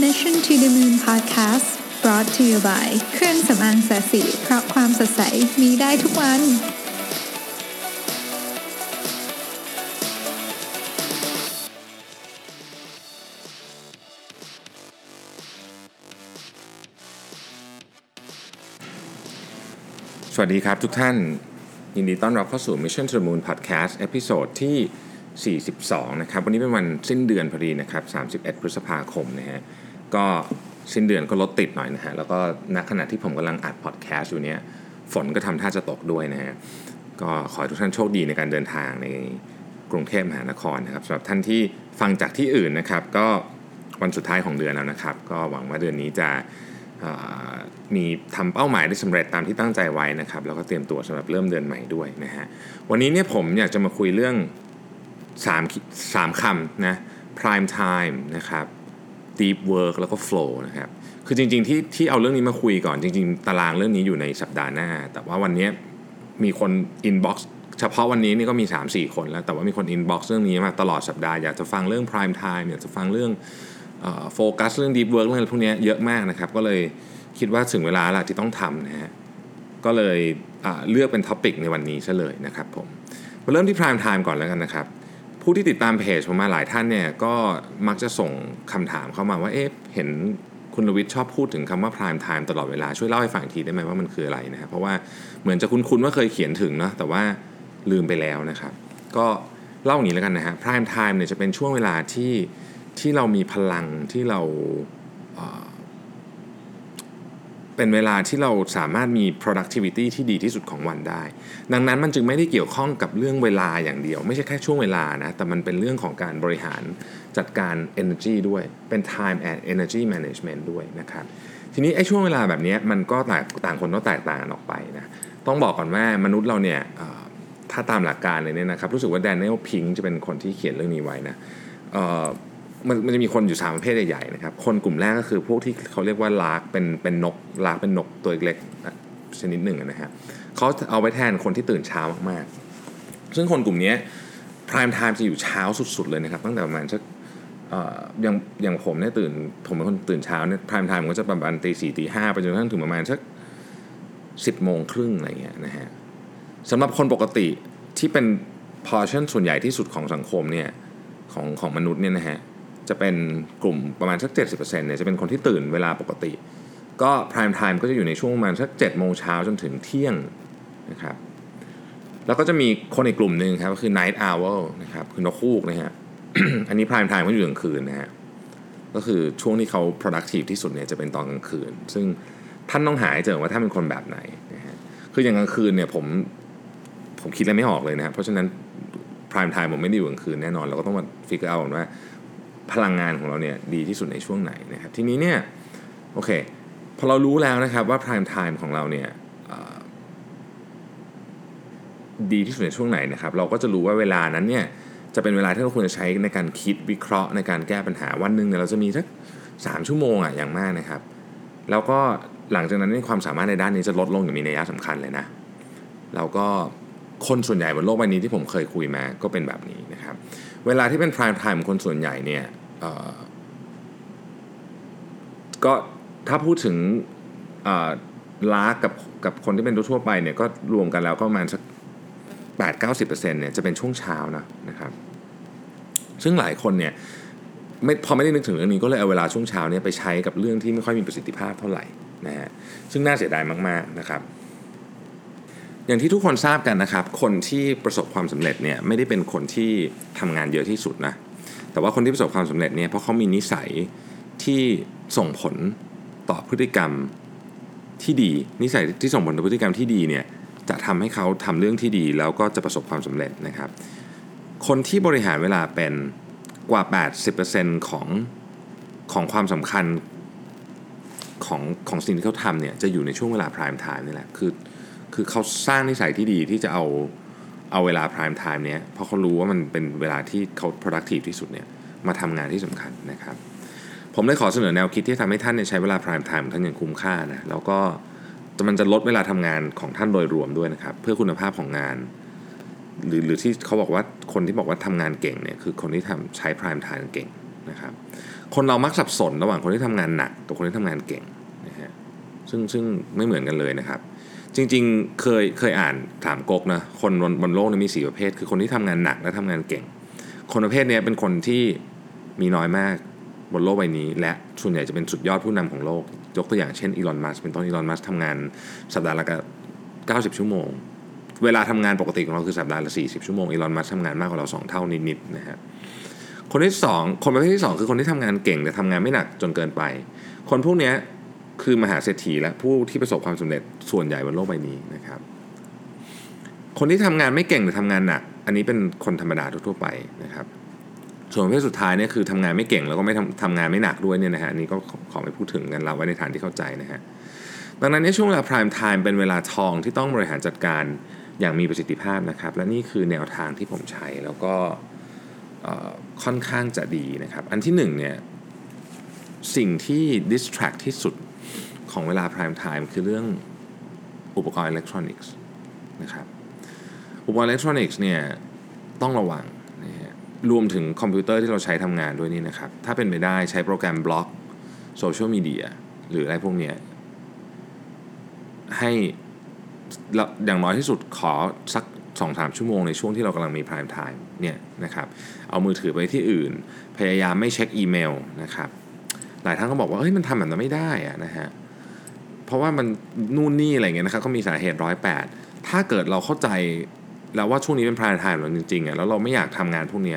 Mission to the Moon Podcast brought to you by เครื่องสำอาง Sasi เพราะความสดใสมีได้ทุกวัน สวัสดีครับทุกท่าน ยินดีต้อนรับเข้าสู่ Mission to the Moon Podcast episode ที่ 42 นะครับ วันนี้เป็นวันสิ้นเดือนพอดีนะครับ 31 พฤษภาคมนะฮะ ก็สิ้นเดือนก็รถติดหน่อยนะฮะ แล้วก็ณขณะที่ผมกำลังอัดพอดแคสต์อยู่เนี่ยฝนก็ทำท่าจะตกด้วยนะฮะ ก็ขอให้ทุกท่านโชคดีในการเดินทางในกรุงเทพมหานครนะครับสำหรับท่านที่ฟังจากที่อื่นนะครับ ก็วันสุดท้ายของเดือนแล้วนะครับ ก็หวังว่าเดือนนี้จะมีทำเป้าหมายได้สำเร็จตามที่ตั้งใจไว้นะครับ แล้วก็เตรียมตัวสำหรับเริ่มเดือนใหม่ด้วยนะฮะวันนี้เนี่ยผมอยากจะมาคุยเรื่อง3คิสามคำนะ prime time นะครับ deep work แล้วก็ flow นะครับ คือจริง ๆ ที่ที่เอาเรื่องนี้มาคุยก่อนจริง ๆ ตารางเรื่องนี้อยู่ในสัปดาห์หน้า แต่ว่าวันนี้มีคน inbox เฉพาะวันนี้นี่ก็มี 3-4 คนแล้ว แต่ว่ามีคน inbox เรื่องนี้มาตลอดสัปดาห์ อยากจะฟังเรื่อง prime time อยากจะฟังเรื่องโฟกัสเรื่อง deep work เรื่องอะไรพวกนี้เยอะมากนะครับ ก็เลยคิดว่าถึงเวลาล้วที่ต้องทำนะฮะ ก็เลยเลือกเป็น topic ในวันนี้ซะเลยนะครับผม มาเริ่มที่ prime time ก่อนแล้วกันนะครับ ผู้ที่ติดตามเพจผมมาหลายท่านเนี่ยก็มักจะส่งคำถามเข้ามาว่าเอ๊ะเห็นคุณลวิทย์ชอบพูดถึงคำว่า prime time ตลอดเวลาช่วยเล่าให้ฟังอีกทีได้ไหมว่ามันคืออะไรนะครับเพราะว่าเหมือนจะคุ้นๆว่าเคยเขียนถึงเนาะแต่ว่าลืมไปแล้วนะครับ ก็เล่าอย่างนี้แล้วกันนะฮะ prime time เนี่ยจะเป็นช่วงเวลาที่ที่เรามีพลังที่เราเเป็นเวลาที่เราสามารถมี productivity ที่ดีที่สุดของวันได้ ดังนั้นมันจึงไม่ได้เกี่ยวข้องกับเรื่องเวลาอย่างเดียว ไม่ใช่แค่ช่วงเวลานะแต่มันเป็นเรื่องของการบริหารจัดการ energy ด้วยเป็น time and energy management ด้วยนะครับทีนี้ไอ้ช่วงเวลาแบบนี้มันก็แตกต่างคนก็แตกต่างออกไปนะต้องบอกก่อนว่ามนุษย์เราเนี่ยถ้าตามหลักการเลยเนี่ยนะครับรู้สึกว่าแดเนียลพิงจะเป็นคนที่เขียนเรื่องนี้ไว้นะ มันมันจะมีคนอยู่สามประเภทใหญ่ๆนะครับ คนกลุ่มแรกก็คือพวกที่เขาเรียกว่าลากเป็นเป็นนกลากเป็นนกตัวเล็กชนิดหนึ่งนะฮะเขาเอาไว้แทนคนที่ตื่นเช้ามากๆ ซึ่งคนกลุ่มนี้ prime time จะอยู่เช้าสุดๆเลยนะครับ ตั้งแต่ประมาณสักเอ่ออย่างอย่างผมเนี่ยตื่นผมเป็นคนตื่นเช้าเนี่ย prime time ผมก็จะประมาณตีสี่ตีห้าไปจนกระทั่งถึงประมาณสักสิบโมงครึ่งอะไรเงี้ยนะฮะสำหรับคนปกติที่เป็น portion ส่วนใหญ่ที่สุดของสังคมเนี่ยของของมนุษย์เนี่ยนะฮะ จะเป็นกลุ่มประมาณสัก 70%เนี่ยจะเป็นคนที่ตื่นเวลาปกติ ก็ prime time ก็จะอยู่ในช่วงประมาณสัก7โมงเช้าจนถึงเที่ยงนะครับแล้วก็จะมีคนอีกกลุ่มหนึ่งครับก็คือ night owl นะครับคือนกคูกนะฮะอันนี้ prime time ก็อยู่กลางคืนนะฮะก็คือช่วงที่เขา productive ที่สุดเนี่ยจะเป็นตอนกลางคืน ซึ่งท่านต้องหาให้เจอว่าท่านเป็นคนแบบไหนนะฮะคืออย่างกลางคืนเนี่ยผมผมคิดอะไรไม่ออกเลยนะครับเพราะฉะนั้น prime time ผมไม่ได้อยู่กลางคืนแน่นอน เราก็ต้องมา figure out ว่า พลังงานของเราเนี่ยดีที่สุดในช่วงไหนนะครับทีนี้เนี่ยโอเคพอเรารู้แล้วนะครับว่า prime time ของเราเนี่ยดีที่สุดในช่วงไหนนะครับ เราก็จะรู้ว่าเวลานั้นเนี่ยจะเป็นเวลาที่เราควรจะใช้ในการคิดวิเคราะห์ในการแก้ปัญหาวันหนึ่งเนี่ยเราจะมีสักสามชั่วโมงอะอย่างมากนะครับ แล้วก็หลังจากนั้นความสามารถในด้านนี้จะลดลงอย่างมีนัยสำคัญเลยนะแล้วก็ คนส่วนใหญ่บนโลกใบนี้ที่ผมเคยคุยมาก็เป็นแบบนี้นะครับ เวลาที่เป็น prime time คนส่วนใหญ่เนี่ยก็ถ้าพูดถึงล้ากับกับคนที่เป็นทั่วไปเนี่ยก็รวมกันแล้วก็ประมาณสัก8 9 0เนี่ยจะเป็นช่วงเช้านะนะครับ ซึ่งหลายคนเนี่ยไม่พอไม่ได้นึกถึงเรื่องนี้ก็เลยเอาเวลาช่วงเช้าเนี่ยไปใช้กับเรื่องที่ไม่ค่อยมีประสิทธิภาพเท่าไหร่นะฮะซึ่งน่าเสียดายมากๆนะครับ อย่างที่ทุกคนทราบกันนะครับ คนที่ประสบความสำเร็จเนี่ยไม่ได้เป็นคนที่ทำงานเยอะที่สุดนะ แต่ว่าคนที่ประสบความสำเร็จเนี่ยเพราะเขามีนิสัยที่ส่งผลต่อพฤติกรรมที่ดี นิสัยที่ส่งผลต่อพฤติกรรมที่ดีเนี่ยจะทำให้เขาทำเรื่องที่ดีแล้วก็จะประสบความสำเร็จนะครับ คนที่บริหารเวลาเป็นกว่า 80%ของของความสำคัญของของสิ่งที่เขาทำเนี่ยจะอยู่ในช่วงเวลา prime time นี่แหละ คือ คือเขาสร้างนิสัยที่ดีที่จะเอาเอาเวลา prime time เนี้ยเพราะเขารู้ว่ามันเป็นเวลาที่เขา productive ที่สุดเนี่ยมาทำงานที่สำคัญนะครับ ผมเลยขอเสนอแนวคิดที่ทำให้ท่านใช้เวลา prime time ของท่านอย่างคุ้มค่านะแล้วก็มันจะลดเวลาทำงานของท่านโดยรวมด้วยนะครับ เพื่อคุณภาพของงาน หรือหรือที่เขาบอกว่าคนที่บอกว่าทำงานเก่งเนี่ยคือคนที่ทำใช้ prime time เก่งนะครับ คนเรามักสับสนระหว่างคนที่ทำงานหนักกับคนที่ทำงานเก่งนะฮะซึ่งซึ่งไม่เหมือนกันเลยนะครับ จริงๆ เคยเคยอ่านถามก๊กนะคนบนบนโลกนี้มีสี่ประเภท คือคนที่ทำงานหนักและทำงานเก่ง คนประเภทนี้เป็นคนที่มีน้อยมากบนโลกใบนี้ และส่วนใหญ่จะเป็นสุดยอดผู้นำของโลก ยกตัวอย่างเช่นอีลอนมัสเป็นต้นอีลอนมัสทำงานสัปดาห์ละ90ชั่วโมง เวลาทำงานปกติของเราคือสัปดาห์ละ40 ชั่วโมงอีลอนมัสทำงานมากกว่าเรา 2 เท่านิดๆนะฮะคนที่ 2 คนประเภทที่ 2 คือคนที่ทำงานเก่งแต่ทำงานไม่หนักจนเกินไป คนพวกนี้ คือมหาเศรษฐีและผู้ที่ประสบความสำเร็จส่วนใหญ่บนโลกใบนี้นะครับ คนที่ทำงานไม่เก่งแต่ทำงานหนัก อันนี้เป็นคนธรรมดาทั่วไปนะครับ ส่วนประเภทสุดท้ายเนี่ยคือทำงานไม่เก่งแล้วก็ไม่ทำทำงานไม่หนักด้วยเนี่ยนะฮะอันนี้ก็ขอไม่พูดถึงกันเราไว้ในฐานที่เข้าใจนะฮะดังนั้นในช่วงเวลา prime time เป็นเวลาทองที่ต้องบริหารจัดการอย่างมีประสิทธิภาพนะครับ และนี่คือแนวทางที่ผมใช้แล้วก็ค่อนข้างจะดีนะครับ อันที่หนึ่งเนี่ยสิ่งที่ distract ที่สุด ของเวลา prime time คือเรื่องอุปกรณ์อิเล็กทรอนิกส์นะครับ อุปกรณ์อิเล็กทรอนิกส์เนี่ยต้องระวังนะฮะรวมถึงคอมพิวเตอร์ที่เราใช้ทำงานด้วยนี่นะครับ ถ้าเป็นไปได้ใช้โปรแกรมบล็อกโซเชียลมีเดียหรืออะไรพวกเนี้ยให้อย่างน้อยที่สุดขอสัก2อสชั่วโมงในช่วงที่เรากำลังมี prime time เนี่ยนะครับ เอามือถือไปที่อื่น พยายามไม่เช็คอีเมลนะครับ หลายท่านก็บอกว่าเฮ้ยมันทำแบบนั้นไม่ได้อะนะฮะ เพราะว่ามันนู่นนี่อะไรเงี้ยนะครับก็มีสาเหตุร้อยแปดถ้าเกิดเราเข้าใจแล้วว่าช่วงนี้เป็น prime time เราจริงๆอะแล้วเราไม่อยากทำงานพวกนี้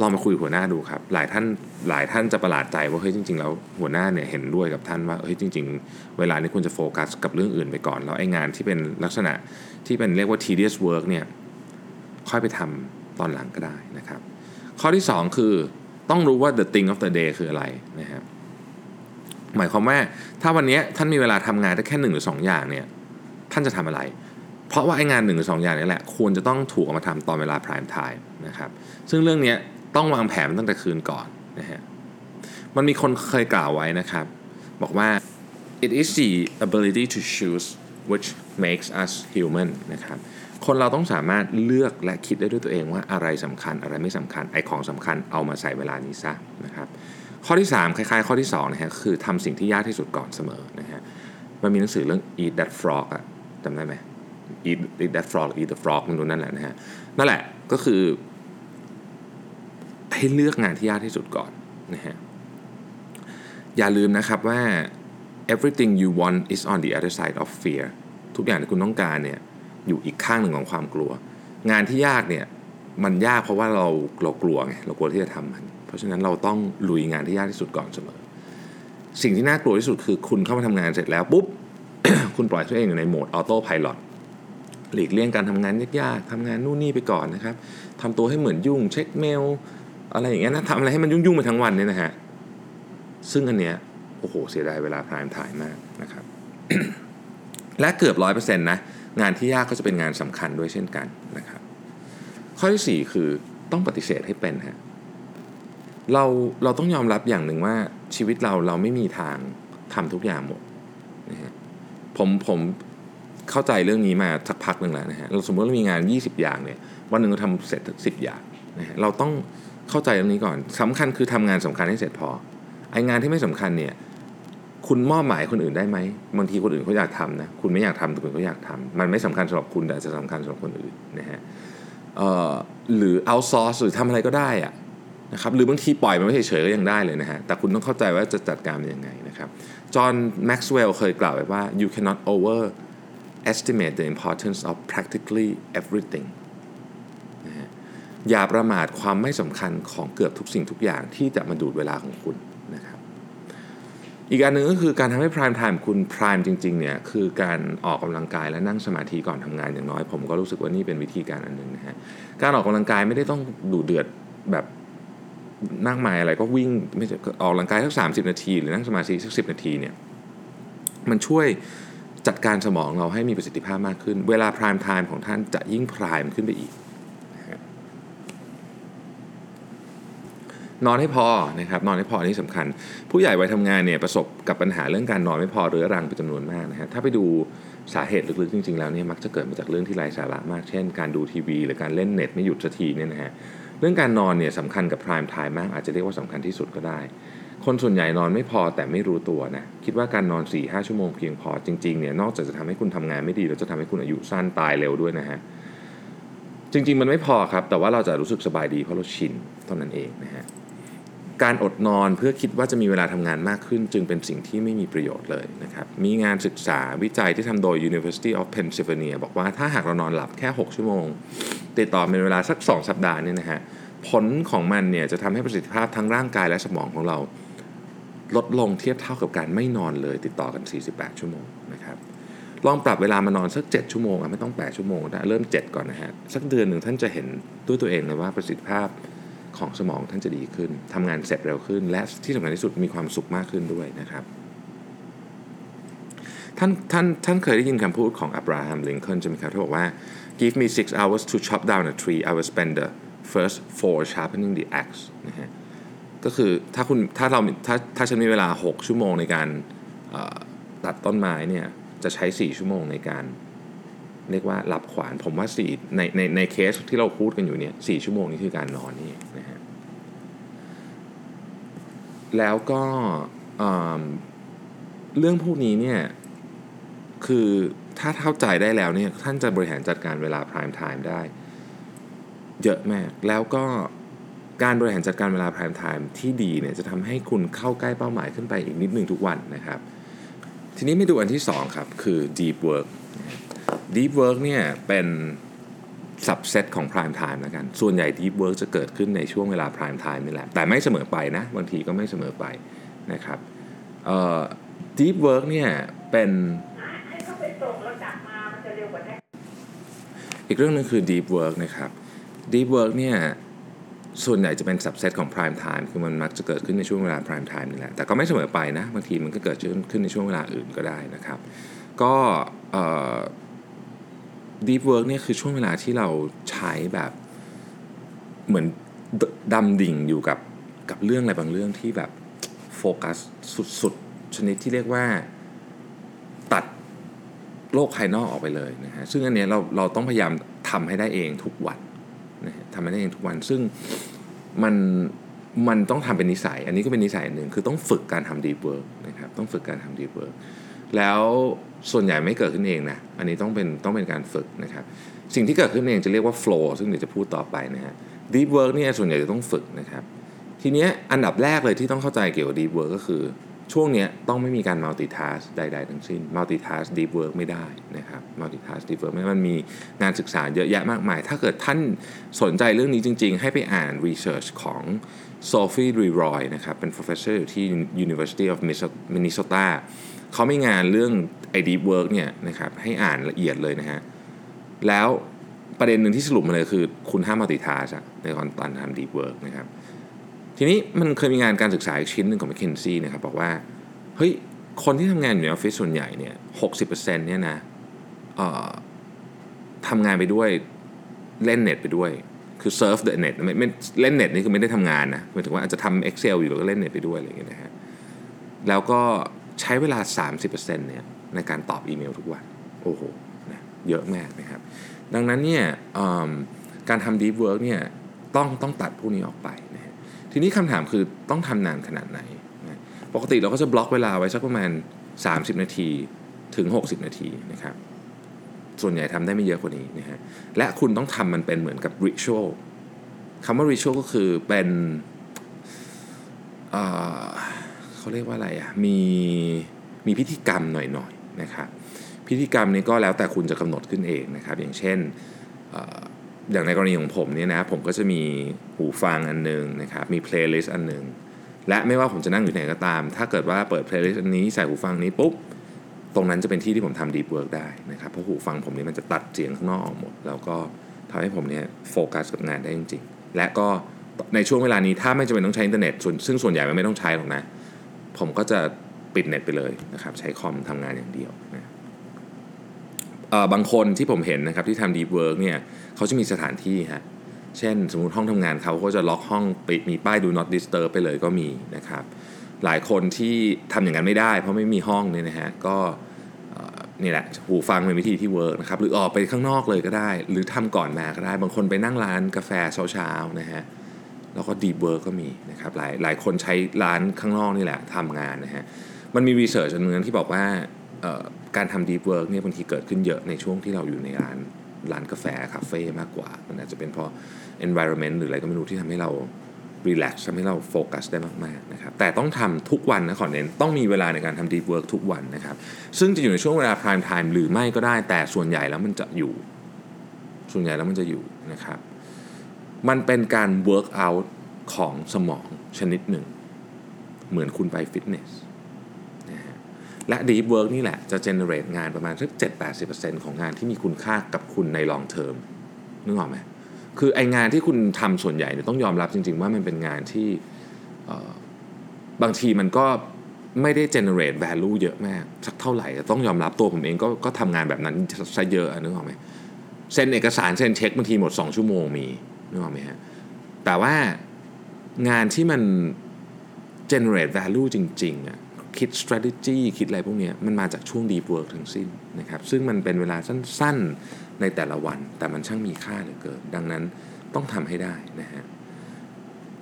ลองมาคุยหัวหน้าดูครับ หลายท่านหลายท่านจะประหลาดใจว่าเฮ้ยจริงๆแล้วหัวหน้าเนี่ยเห็นด้วยกับท่านว่าเฮ้ยจริง ๆ เวลานี้ควรจะโฟกัสกับเรื่องอื่นไปก่อน แล้วไอ้งานที่เป็นลักษณะที่เป็นเรียกว่า tedious work เนี่ยค่อยไปทำตอนหลังก็ได้นะครับ ข้อที่ 2 คือต้องรู้ว่า the thing of the day คืออะไรนะครับ หมายความว่าถ้าวันนี้ท่านมีเวลาทำงานได้แค่หนึ่งหรือสองอย่างเนี่ยท่านจะทำอะไร เพราะว่าไอ้งานหนึ่งหรือสองอย่างนี้แหละควรจะต้องถูกเอามาทำตอนเวลา prime time นะครับซึ่งเรื่องนี้ต้องวางแผนตั้งแต่คืนก่อนนะฮะมันมีคนเคยกล่าวไว้นะครับ บอกว่า it is the ability to choose which makes us human นะครับคนเราต้องสามารถเลือกและคิดได้ด้วยตัวเองว่าอะไรสำคัญอะไรไม่สำคัญไอของสำคัญเอามาใส่เวลานี้ซะนะครับ ข้อที่ 3 คล้าย ๆ ข้อที่2นะฮะคือทำสิ่งที่ยากที่สุดก่อนเสมอนะฮะมันมีหนังสือเรื่อง eat that frog อะจำได้ไหม eat eat that frog eat the frog มันดูนั่นแหละนะฮะนั่นแหละก็คือให้เลือกงานที่ยากที่สุดก่อนนะฮะอย่าลืมนะครับว่า everything you want is on the other side of fear ทุกอย่างที่คุณต้องการเนี่ยอยู่อีกข้างหนึ่งของความกลัว งานที่ยากเนี่ยมันยากเพราะว่าเราเรากลัวไงเรากลัวที่จะทำมัน ราะฉะนั้นเราต้องลุยงานที่ยากที่สุดก่อนเสมอ สิ่งที่น่ากลัวที่สุดคือคุณเข้ามาทำงานเสร็จแล้วปุ๊บ คุณปล่อยตัวเองอยู่ในโหมดออโต้พายロหลีกเลี่ยงการทำงานยากๆทำงานนู่นนี่ไปก่อนนะครับทำตัวให้เหมือนยุ่งเช็คเมลอะไรอย่างเงี้ยนะทำอะไรให้มันยุ่งๆไปทั้งวันเนี่ยนะฮะซึ่งอันเนี้ยโอ้โหเสียดายเวลาพรายถ่ายมากนะครับและเกือบร้อยเปอร์เซ็นต์นะงานที่ยากก็จะเป็นงานสำคัญด้วยเช่นกันนะครับ ข้อที่ 4 คือต้องปฏิเสธให้เป็นฮะ เราเราต้องยอมรับอย่างหนึ่งว่าชีวิตเราเราไม่มีทางทำทุกอย่างหมดนะฮะผมผมเข้าใจเรื่องนี้มาสักพักหนึ่งแล้วนะฮะเราสมมติเรามีงาน 20 อย่างเนี่ยวันหนึ่งเราทำเสร็จสิบอย่างนะฮะเราต้องเข้าใจตรงนี้ก่อนสำคัญคือทำงานสำคัญให้เสร็จพอไองานที่ไม่สำคัญเนี่ยคุณมอบหมายคนอื่นได้ไหมบางทีคนอื่นเขาอยากทำนะคุณไม่อยากทำแต่คนเขาอยากทำมันไม่สำคัญสำหรับคุณแต่จะสำคัญสำหรับคนอื่นนะฮะหรือเอาซอร์สหรือทำอะไรก็ได้อะ นะครับหรือบางทีปล่อยมันไม่เฉยๆก็ยังได้เลยนะฮะแต่คุณต้องเข้าใจว่าจะจัดการมันยังไงนะครับจอห์นแม็กซ์เวลล์เคยกล่าวไว้ว่า you cannot over estimate the importance of practically everything นะอย่าประมาทความไม่สำคัญของเกือบทุกสิ่งทุกอย่างที่จะมาดูดเวลาของคุณนะครับอีกอันหนึ่งก็คือการทำให้ prime time คุณ prime จริงๆเนี่ยคือการออกกำลังกายและนั่งสมาธิก่อนทำงานอย่างน้อย ผมก็รู้สึกว่านี่เป็นวิธีการอันหนึ่งนะฮะการออกกำลังกายไม่ได้ต้องดูเดือดแบบ นั่งมายอะไรก็วิ่งไม่ออกกำลังกายสักสามสิบนาที หรือนั่งสมาธิสักสิบนาทีเนี่ยมันช่วยจัดการสมองเราให้มีประสิทธิภาพมากขึ้น เวลา prime time ของท่านจะยิ่ง prime ขึ้นไปอีก นอนให้พอนะครับนอนให้พอนนี้สำคัญ ผู้ใหญ่วัยทำงานเนี่ยประสบกับปัญหาเรื่องการนอนไม่พอเรื้อรังเป็นจำนวนมากนะฮะถ้าไปดูสาเหตุลึกๆจริงๆแล้วเนี่ยมักจะเกิดมาจากเรื่องที่ไร้สาระมากเช่น การดูทีวี หรือการเล่นเน็ตไม่หยุดสักทีเนี่ยนะฮะ เรื่องการนอนเนี่ยสำคัญกับ prime time มาก อาจจะเรียกว่าสำคัญที่สุดก็ได้ คนส่วนใหญ่นอนไม่พอแต่ไม่รู้ตัวนะ คิดว่าการนอน4ี่ห้าชั่วโมงเพียงพอจริงๆเนี่ยนอกจากจะทำให้คุณทำงานไม่ดีแล้วจะทำให้คุณอายุสั้นตายเร็วด้วยนะฮะจริงๆ มันไม่พอครับ แต่ว่าเราจะรู้สึกสบายดีเพราะเราชินเท่านั้นเองนะฮะ การอดนอนเพื่อคิดว่าจะมีเวลาทำงานมากขึ้น จึงเป็นสิ่งที่ไม่มีประโยชน์เลยนะครับ มีงานศึกษาวิจัยที่ทำโดย University of Pennsylvania บอกว่าถ้าหากเรานอนหลับแค่ 6 ชั่วโมง ติดต่อเป็นเวลาสัก 2 สัปดาห์เนี่ยนะฮะผลของมันเนี่ยจะทำให้ประสิทธิภาพทั้งร่างกายและสมองของเรา ลดลงเทียบเท่ากับการไม่นอนเลย ติดต่อกัน 48 ชั่วโมงนะครับลองปรับเวลามานอนสัก 7 ชั่วโมงอะไม่ต้อง 8 ชั่วโมงนะเริ่ม 7 ก่อนนะฮะสักเดือนหนึ่งท่านจะเห็นด้วยตัวเองเลยว่าประสิทธิภาพ ของสมองท่านจะดีขึ้นทำงานเสร็จเร็วขึ้น และที่สำคัญที่สุดมีความสุขมากขึ้นด้วยนะครับท่านท่านท่านเคยได้ยินคำพูดของอับราฮัมลิงคอนใช่ไหมครับที่บอกว่า give me six hours to chop down a tree I will spend the first four sharpening the axe นะฮะก็คือถ้าคุณถ้าเราถ้าถ้าฉันมีเวลา 6 ชั่วโมงในการตัดต้นไม้เนี่ยจะใช้ 4 ชั่วโมงในการ เรียกว่าหลับขวานผมว่าสี่ในในในเคสที่เราพูดกันอยู่เนี่ยสชั่วโมงนี้คือการนอนนี่นะฮะแล้วก็เรื่องพวกนี้เนี่ยคือถ้าเข้าใจได้แล้วเนี่ยท่านจะบริหารจัดการเวลา prime time ได้ เยอะมาก แล้วก็การบริหารจัดการเวลา prime time ที่ดีเนี่ยจะทำให้คุณเข้าใกล้เป้าหมายขึ้นไปอีกนิดหนึ่งทุกวันนะครับ ทีนี้ไม่ดูอันที่ 2 ครับ คือ deep work deep work เนี่ยเป็น subset ของ prime time นะกัน ส่วนใหญ่ deep work จะเกิดขึ้นในช่วงเวลา prime time นี่แหละ แต่ไม่เสมอไปนะ บางทีก็ไม่เสมอไปนะครับเอ่อ Deep Work เนี่ยเป็นอีกเรื่องนึงคือ deep work นะครับ deep work เนี่ยส่วนใหญ่จะเป็น subset ของ prime time คือมันมักจะเกิดขึ้นในช่วงเวลา prime time นี่แหละ แต่ก็ไม่เสมอไปนะ บางทีมันก็เกิดขึ้นในช่วงเวลาอื่นก็ได้นะครับ ก็ deep work เนี่ยคือช่วงเวลาที่เราใช้แบบเหมือนดำดิ่งอยู่กับกับเรื่องอะไรบางเรื่องที่แบบโฟกัสสุดๆ ชนิดที่เรียกว่าตัดโลกภายนอกออกไปเลยนะฮะซึ่งอันนี้เราเราต้องพยายามทำให้ได้เองทุกวันนะฮะทำให้ได้เองทุกวัน ซึ่งมันมันต้องทำเป็นนิสัย อันนี้ก็เป็นนิสัยหนึ่งคือต้องฝึกการทำ deep work นะครับต้องฝึกการทำ deep work แล้ว ส่วนใหญ่ไม่เกิดขึ้นเองนะ อันนี้ต้องเป็นต้องเป็นการฝึกนะครับ สิ่งที่เกิดขึ้นเองจะเรียกว่า flow ซึ่งเดี๋ยวจะพูดต่อไปนะฮะ deep work เนี่ยส่วนใหญ่จะต้องฝึกนะครับ ทีเนี้ยอันดับแรกเลยที่ต้องเข้าใจเกี่ยวกับ deep work ก็คือช่วงนี้ต้องไม่มีการ multitask ใด ๆ ทั้งสิ้น multitask deep work ไม่ได้นะครับ multitask deep work ไม่มันมีงานศึกษาเยอะแยะมากมาย ถ้าเกิดท่านสนใจเรื่องนี้จริง ๆ ให้ไปอ่าน research ของ Sophie Leroy นะครับ เป็น professor อยู่ที่ University of Minnesota เขาไม่งานเรื่องไอ้ deep work เนี่ยนะครับให้อ่านละเอียดเลยนะฮะแล้วประเด็นหนึ่งที่สรุปมาเลยคือ คุณห้ามมัลติทัสในตอนตอนทำ deep work นะครับทีนี้มันเคยมีงานการศึกษาอีกชิ้นหนึ่งของ McKinsey นะครับบอกว่าเฮ้ยคนที่ทำงานอยู่ในออฟฟิศส่วนใหญ่เนี่ยหกสิบเปอร์เซ็นต์เนี่ยนะทำงานไปด้วยเล่นเน็ตไปด้วยคือ surf the net ไม่ไม่เล่นเน็ตนี่คือไม่ได้ทำงานนะหมายถึงว่าอาจจะทำ Excel อยู่แล้วก็เล่นเน็ตไปด้วยอะไรอย่างเงี้ยนะฮะแล้วก็ ใช้เวลา 30%เนี่ยในการตอบอีเมลทุกวัน โอ้โหนะเยอะมากนะครับ ดังนั้นเนี่ยการทำ deep work เนี่ยต้องต้องตัดพวกนี้ออกไปนะฮะทีนี้คำถามคือต้องทำนานขนาดไหนนะปกติเราก็จะบล็อกเวลาไว้สักประมาณ 30 นาทีถึง 60 นาทีนะครับส่วนใหญ่ทำได้ไม่เยอะกว่านี้นะฮะและคุณต้องทำมันเป็นเหมือนกับ ritual คำว่า ritual ก็คือเป็น เขาเรียกว่าอะไรอะ่ะมีมีพิธีกรรมหน่อยๆนะครับพิธีกรรมนี้ก็แล้วแต่คุณจะกำหนดขึ้นเองนะครับ อย่างเช่นอย่างในกรณีของผมเนี่ยนะผมก็จะมีหูฟังอันหนึ่งนะครับมี playlist อันหนึ่งและไม่ว่าผมจะนั่งอยู่ไหนก็ตาม ถ้าเกิดว่าเปิด playlist อันนี้ใส่หูฟังนี้ปุ๊บตรงนั้นจะเป็นที่ที่ผมทำ deep work ได้นะครับเพราะหูฟังผมนี่มันจะตัดเสียงข้างนอกออกหมด แล้วก็ทำให้ผมเนี่ยโฟกัสกับงานได้จริงๆ และก็ในช่วงเวลานี้ถ้าไม่จำเป็นต้องใช้อินเทอร์เน็ตซึ่งส่วนใหญ่มันไม่ต้องใช้หรอกนะ ผมก็จะปิดเน็ตไปเลยนะครับใช้คอมทำงานอย่างเดียวนะบางคนที่ผมเห็นนะครับที่ทำ deep work เนี่ยเขาจะมีสถานที่ฮะเช่น สมมติห้องทำงานเขาก็จะล็อกห้องปิดมีป้าย do not disturb ไปเลยก็มีนะครับหลายคนที่ทำอย่างนั้นไม่ได้ เพราะไม่มีห้องเนี่ยนะฮะก็นี่แหละหูฟังเป็นวิธีที่ work นะครับหรือออกไปข้างนอกเลยก็ได้ หรือทำก่อนมาก็ได้ บางคนไปนั่งร้านกาแฟเช้าๆนะฮะ แล้วก็ deep work ก็มีนะครับหลายหลายคนใช้ร้านข้างนอกนี่แหละทำงานนะฮะมันมี research อันนึงที่บอกว่าการทำ deep work เนี่ยบางทีเกิดขึ้นเยอะในช่วงที่เราอยู่ในร้านร้านกาแฟคาเฟ่มากกว่า มันอาจจะเป็นเพราะ environment หรืออะไรก็ไม่รู้ที่ทำให้เรารีแลกซ์ทำให้เราโฟกัสได้มากๆนะครับแต่ต้องทำทุกวันนะขอเน้นต้องมีเวลาในการทำ deep work ทุกวันนะครับซึ่งจะอยู่ในช่วงเวลา prime time หรือไม่ก็ได้แต่ส่วนใหญ่แล้วมันจะอยู่ ส่วนใหญ่แล้วมันจะอยู่นะครับ มันเป็นการ work out ของสมองชนิดหนึ่ง เหมือนคุณไปฟิตเนสนะฮะและ deep work นี่แหละจะ generate งานประมาณสัก7-80%ของงานที่มีคุณค่ากับคุณใน long term นึกออกไหมคือไองานที่คุณทำส่วนใหญ่เนี่ยต้องยอมรับจริง ๆ ว่ามันเป็นงานที่บางทีมันก็ไม่ได้ generate value เยอะมากสักเท่าไหร่ต้องยอมรับตัวผมเองก็ก็ทำงานแบบนั้นซะเยอะนึกออกไหมเซ็นเอกสารเซ็นเช็คบางทีหมด 2 ชั่วโมงมี นึกออกไหมฮะแต่ว่างานที่มัน generate value จริงๆอะคิด strategy คิดอะไรพวกนี้มันมาจากช่วง deep work ทั้งสิ้นนะครับ ซึ่งมันเป็นเวลาสั้นๆในแต่ละวัน แต่มันช่างมีค่าเหลือเกิน ดังนั้นต้องทำให้ได้นะฮะ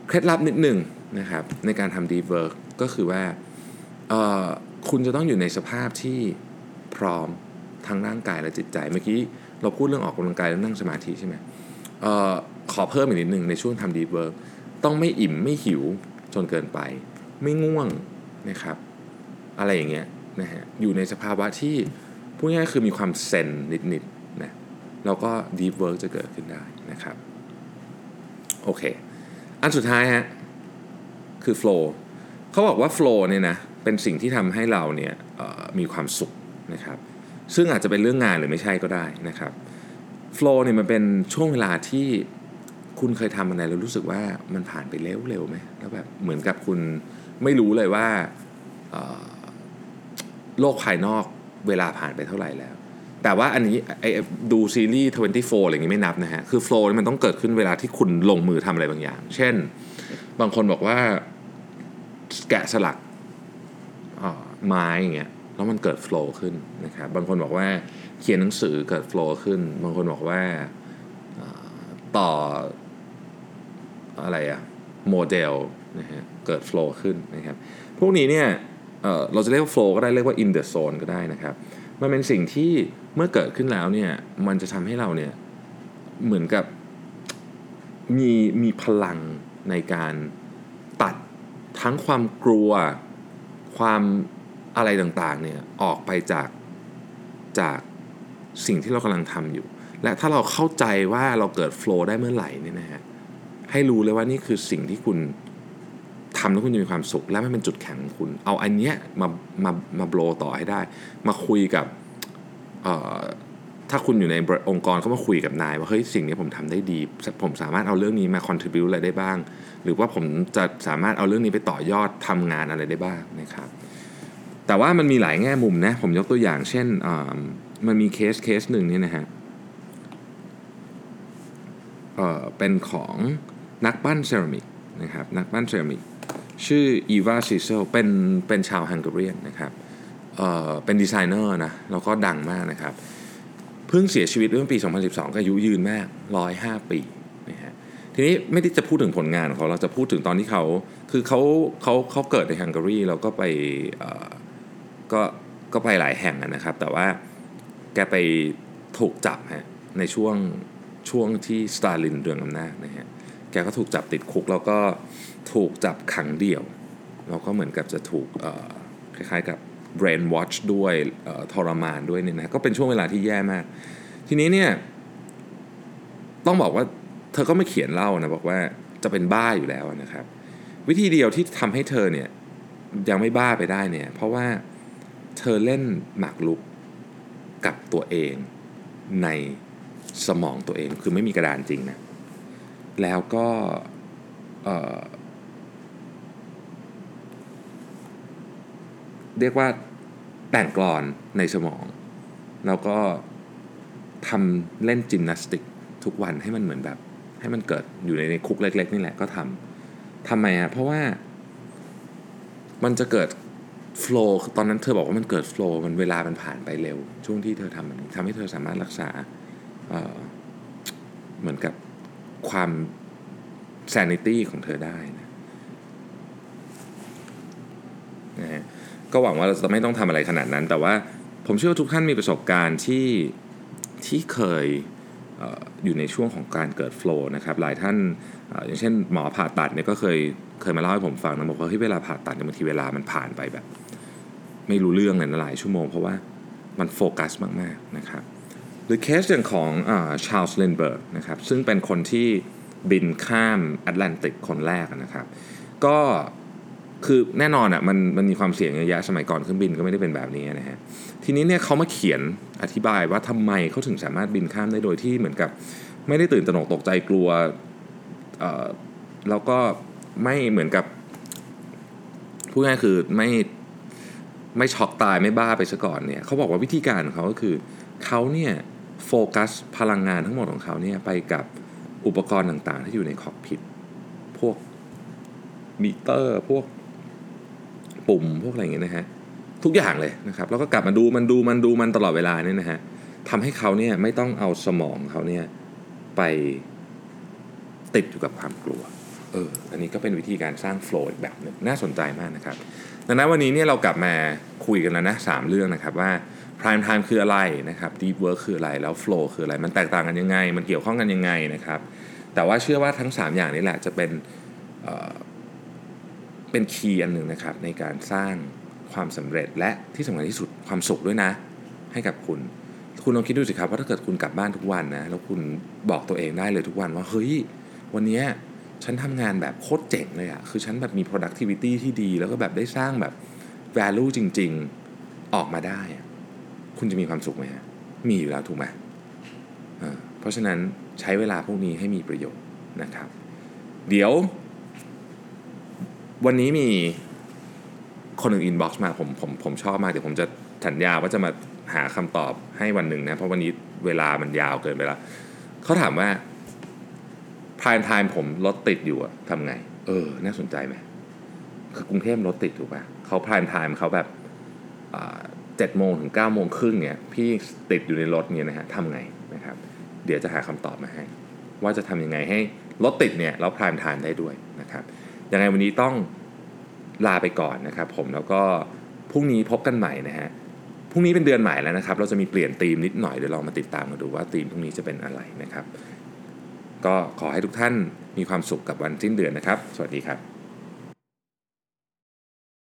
เคล็ดลับนิดหนึ่งนะครับ ในการทำ deep work ก็คือว่าคุณจะต้องอยู่ในสภาพที่พร้อมทั้งร่างกายและจิตใจ เมื่อกี้เราพูดเรื่องออกกำลังกายแล้วนั่งสมาธิใช่ไหม ออขอเพิ่มอีกนิดหนึ่งในช่วงทำ deep work ต้องไม่อิ่มไม่หิวจนเกินไป ไม่ง่วงนะครับ อะไรอย่างเงี้ยนะฮะอยู่ในสภาวะที่พูดง่ายคือมีความเซนนิดๆนะแล้วก็ deep work จะเกิดขึ้นได้นะครับโอเค อันสุดท้ายฮะคือ flow เขาบอกว่า flow เนี่ยนะเป็นสิ่งที่ทำให้เราเนี่ยมีความสุขนะครับ ซึ่งอาจจะเป็นเรื่องงานหรือไม่ใช่ก็ได้นะครับ flow เนี่ยมันเป็นช่วงเวลาที่คุณเคยทำอะไรแล้วรู้สึกว่ามันผ่านไปเร็วเร็วไหมแล้วแบบเหมือนกับคุณไม่รู้เลยว่าโลกภายนอกเวลาผ่านไปเท่าไหร่แล้ว แต่ว่าอันนี้ไอ้ดูซีรีส์24อะไรอย่างนี้ไม่นับนะฮะ คือโฟล์มันต้องเกิดขึ้นเวลาที่คุณลงมือทำอะไรบางอย่าง เช่น บางคนบอกว่าแกะสลักไม้อย่างเงี้ยแล้วมันเกิด flow ขึ้นนะครับ บางคนบอกว่า เขียนหนังสือเกิด flow ขึ้น บางคนบอกว่าต่ออะไรอะโมเดลนะฮะเกิด flow ขึ้นนะครับ พวกนี้เนี่ยเราจะเรียกว่า flow ก็ได้เรียกว่า in the zone ก็ได้นะครับ มันเป็นสิ่งที่เมื่อเกิดขึ้นแล้วเนี่ยมันจะทำให้เราเนี่ยเหมือนกับมีมีพลังในการตัดทั้งความกลัวความอะไรต่างๆเนี่ยออกไปจากจาก สิ่งที่เรากำลังทำอยู่ และถ้าเราเข้าใจว่าเราเกิดโฟล์ได้เมื่อไหร่เนี่ยนะฮะให้รู้เลยว่านี่คือสิ่งที่คุณทำแล้วคุณจะมีความสุข และไมันเป็นจุดแข็งของคุณ เอาอันเนี้ยมามามาโบลต่อให้ได้ มาคุยกับถ้าคุณอยู่ในองค์กรเขามาคุยกับนาย ว่าเฮ้ยสิ่งนี้ผมทำได้ดี ผมสามารถเอาเรื่องนี้มา contribute อะไรได้บ้าง หรือว่าผมจะสามารถเอาเรื่องนี้ไปต่อยอดทำงานอะไรได้บ้างนะครับ แต่ว่ามันมีหลายแง่มุมนะผมยกตัวอย่างเช่น มันมีเคสเคสหนึ่งนี่นะฮะเออเป็นของนักปั้นเซรามิกนะครับนักปั้นเซรามิกชื่ออีวา ไซเซลเป็นเป็นชาวฮังการีนะครับเอ่อเป็นดีไซเนอร์นะแล้วก็ดังมากนะครับ เพิ่งเสียชีวิตเมื่อปี 2012 ก็อายุยืนมาก 105 ปีนะฮะทีนี้ไม่ได้จะพูดถึงผลงานของเขาเราจะพูดถึงตอนที่เขาคือเขาเขาเขาเกิดในฮังการีแล้วก็ไปก็ก็ไปหลายแห่งนะครับ แต่ว่า แกไปถูกจับฮะในช่วงช่วงที่สตาลินเรืองอำนาจนะฮะแกก็ถูกจับติดคุกแล้วก็ถูกจับขังเดี่ยว แล้วก็เหมือนกับจะถูกคล้ายๆกับ brain watch ด้วยทรมานด้วยเนี่ยนะก็เป็นช่วงเวลาที่แย่มาก ทีนี้เนี่ยต้องบอกว่าเธอก็ไม่เขียนเล่านะบอกว่าจะเป็นบ้าอยู่แล้วนะครับ วิธีเดียวที่ทำให้เธอเนี่ยยังไม่บ้าไปได้เนี่ยเพราะว่าเธอเล่นหมากรุก กับตัวเองในสมองตัวเองคือไม่มีกระดานจริงนะ แล้วก็เรียกว่าแต่งกลอนในสมอง แล้วก็ทำเล่นจิมนาสติกทุกวันให้มันเหมือนแบบ ให้มันเกิดอยู่ในคุกเล็ก ๆ นี่แหละก็ทำทำไมอะเพราะว่ามันจะเกิด flow ตอนนั้นเธอบอกว่ามันเกิด flow มันเวลามันผ่านไปเร็ว ช่วงที่เธอทำมันทำให้เธอสามารถรักษาเเหมือนกับความ sanity ของเธอได้นะนะฮะก็หวังว่าเราจะไม่ต้องทำอะไรขนาดนั้น แต่ว่าผมเชื่อว่าทุกท่านมีประสบการณ์ที่ที่เคยอยู่ในช่วงของการเกิด flow นะครับหลายท่านเอ่ออย่างเช่นหมอผ่าตัดเนี่ยก็เคยเคยมาเล่าให้ผมฟังนะบอกว่าเฮ้ยเวลาผ่าตัดเนี่ยบางทีเวลามันผ่านไปแบบ ไม่รู้เรื่องเลยนะหลายชั่วโมง เพราะว่ามันโฟกัสมากๆนะครับหรือเคสอย่างของชาร์ลส์ ลินด์เบิร์กนะครับซึ่งเป็นคนที่บินข้ามแอตแลนติกคนแรกนะครับ ก็คือแน่นอนอะมันมันมีความเสี่ยงเยอะแยะสมัยก่อนเครื่องบินก็ไม่ได้เป็นแบบนี้นะฮะทีนี้เนี่ยเขามาเขียนอธิบายว่าทำไมเขาถึงสามารถบินข้ามได้โดยที่เหมือนกับ ไม่ได้ตื่นตระหนกตกใจกลัวแล้วก็ไม่เหมือนกับพูดง่ายๆคือไม่ ไม่ช็อกตายไม่บ้าไปซะก่อนเนี่ยเขาบอกว่าวิธีการของเขาก็คือเขาเนี่ยโฟกัสพลังงานทั้งหมดของเขาเนี่ยไปกับอุปกรณ์ต่างๆ ที่อยู่ในคอกพิทพวกมิเตอร์พวกปุ่มพวกอะไรอย่างเงี้ยนะฮะทุกอย่างเลยนะครับแล้วก็กลับมาดูมันดูมันดูมันตลอดเวลาเนี่ยนะฮะทำให้เขาเนี่ยไม่ต้องเอาสมองเขาเนี่ยไปติดอยู่กับความกลัวเอออันนี้ก็เป็นวิธีการสร้างโฟล์อีกแบบหนึงน่าสนใจมากนะครับ ดังนั้นวันนี้เนี่ยเรากลับมาคุยกันแล้วนะสามเรื่องนะครับว่า prime time คืออะไรนะครับ deep work คืออะไรแล้ว flow คืออะไร มันแตกต่างกันยังไง มันเกี่ยวข้องกันยังไงนะครับ แต่ว่าเชื่อว่าทั้ง 3 อย่างนี้แหละจะเป็นเเป็นคีย์อันหนึ่งนะครับในการสร้างความสำเร็จและที่สำคัญที่สุดความสุขด้วยนะ ให้กับคุณ คุณลองคิดดูสิครับว่าถ้าเกิดคุณกลับบ้านทุกวันนะแล้วคุณบอกตัวเองได้เลยทุกวันว่าเฮ้ยวันนี้ ฉันทำงานแบบโคตรเจ๋งเลยอะคือฉันแบบมี productivity ที่ดี แล้วก็แบบได้สร้างแบบ value จริง ๆออกมาได้ คุณจะมีความสุขไหมฮะ มีอยู่แล้วถูกไหมเพราะฉะนั้นใช้เวลาพวกนี้ให้มีประโยชน์นะครับ เดี๋ยว วันนี้มีคนหนึ่ง inbox มาผมผมผมชอบมาก เดี๋ยวผมจะสัญญาว่าจะมาหาคำตอบให้วันหนึ่งนะ เพราะวันนี้เวลามันยาวเกินไปแล้วเขาถามว่า prime time ผมรถติดอยู่อะทำไง เออ น่าสนใจไหมคือกรุงเทพรถติดถูกป่ะเขา prime time เขาแบบเจ็ดโมงถึงเก้าโมงครึ่งเนี่ยพี่ติดอยู่ในรถเนี่ยนะฮะทำไงนะครับ เดี๋ยวจะหาคำตอบมาให้ ว่าจะทำยังไงให้รถติดเนี่ยแล้ว prime time ได้ด้วยนะครับยังไงวันนี้ต้องลาไปก่อนนะครับ ผมแล้วก็พรุ่งนี้พบกันใหม่นะฮะพรุ่งนี้เป็นเดือนใหม่แล้วนะครับ เราจะมีเปลี่ยนธีมนิดหน่อยเดี๋ยวลองมาติดตามกันดูว่าธีมพรุ่งนี้จะเป็นอะไรนะครับ ก็ขอให้ทุกท่านมีความสุขกับวันสิ้นเดือนนะครับ สวัสดีครับ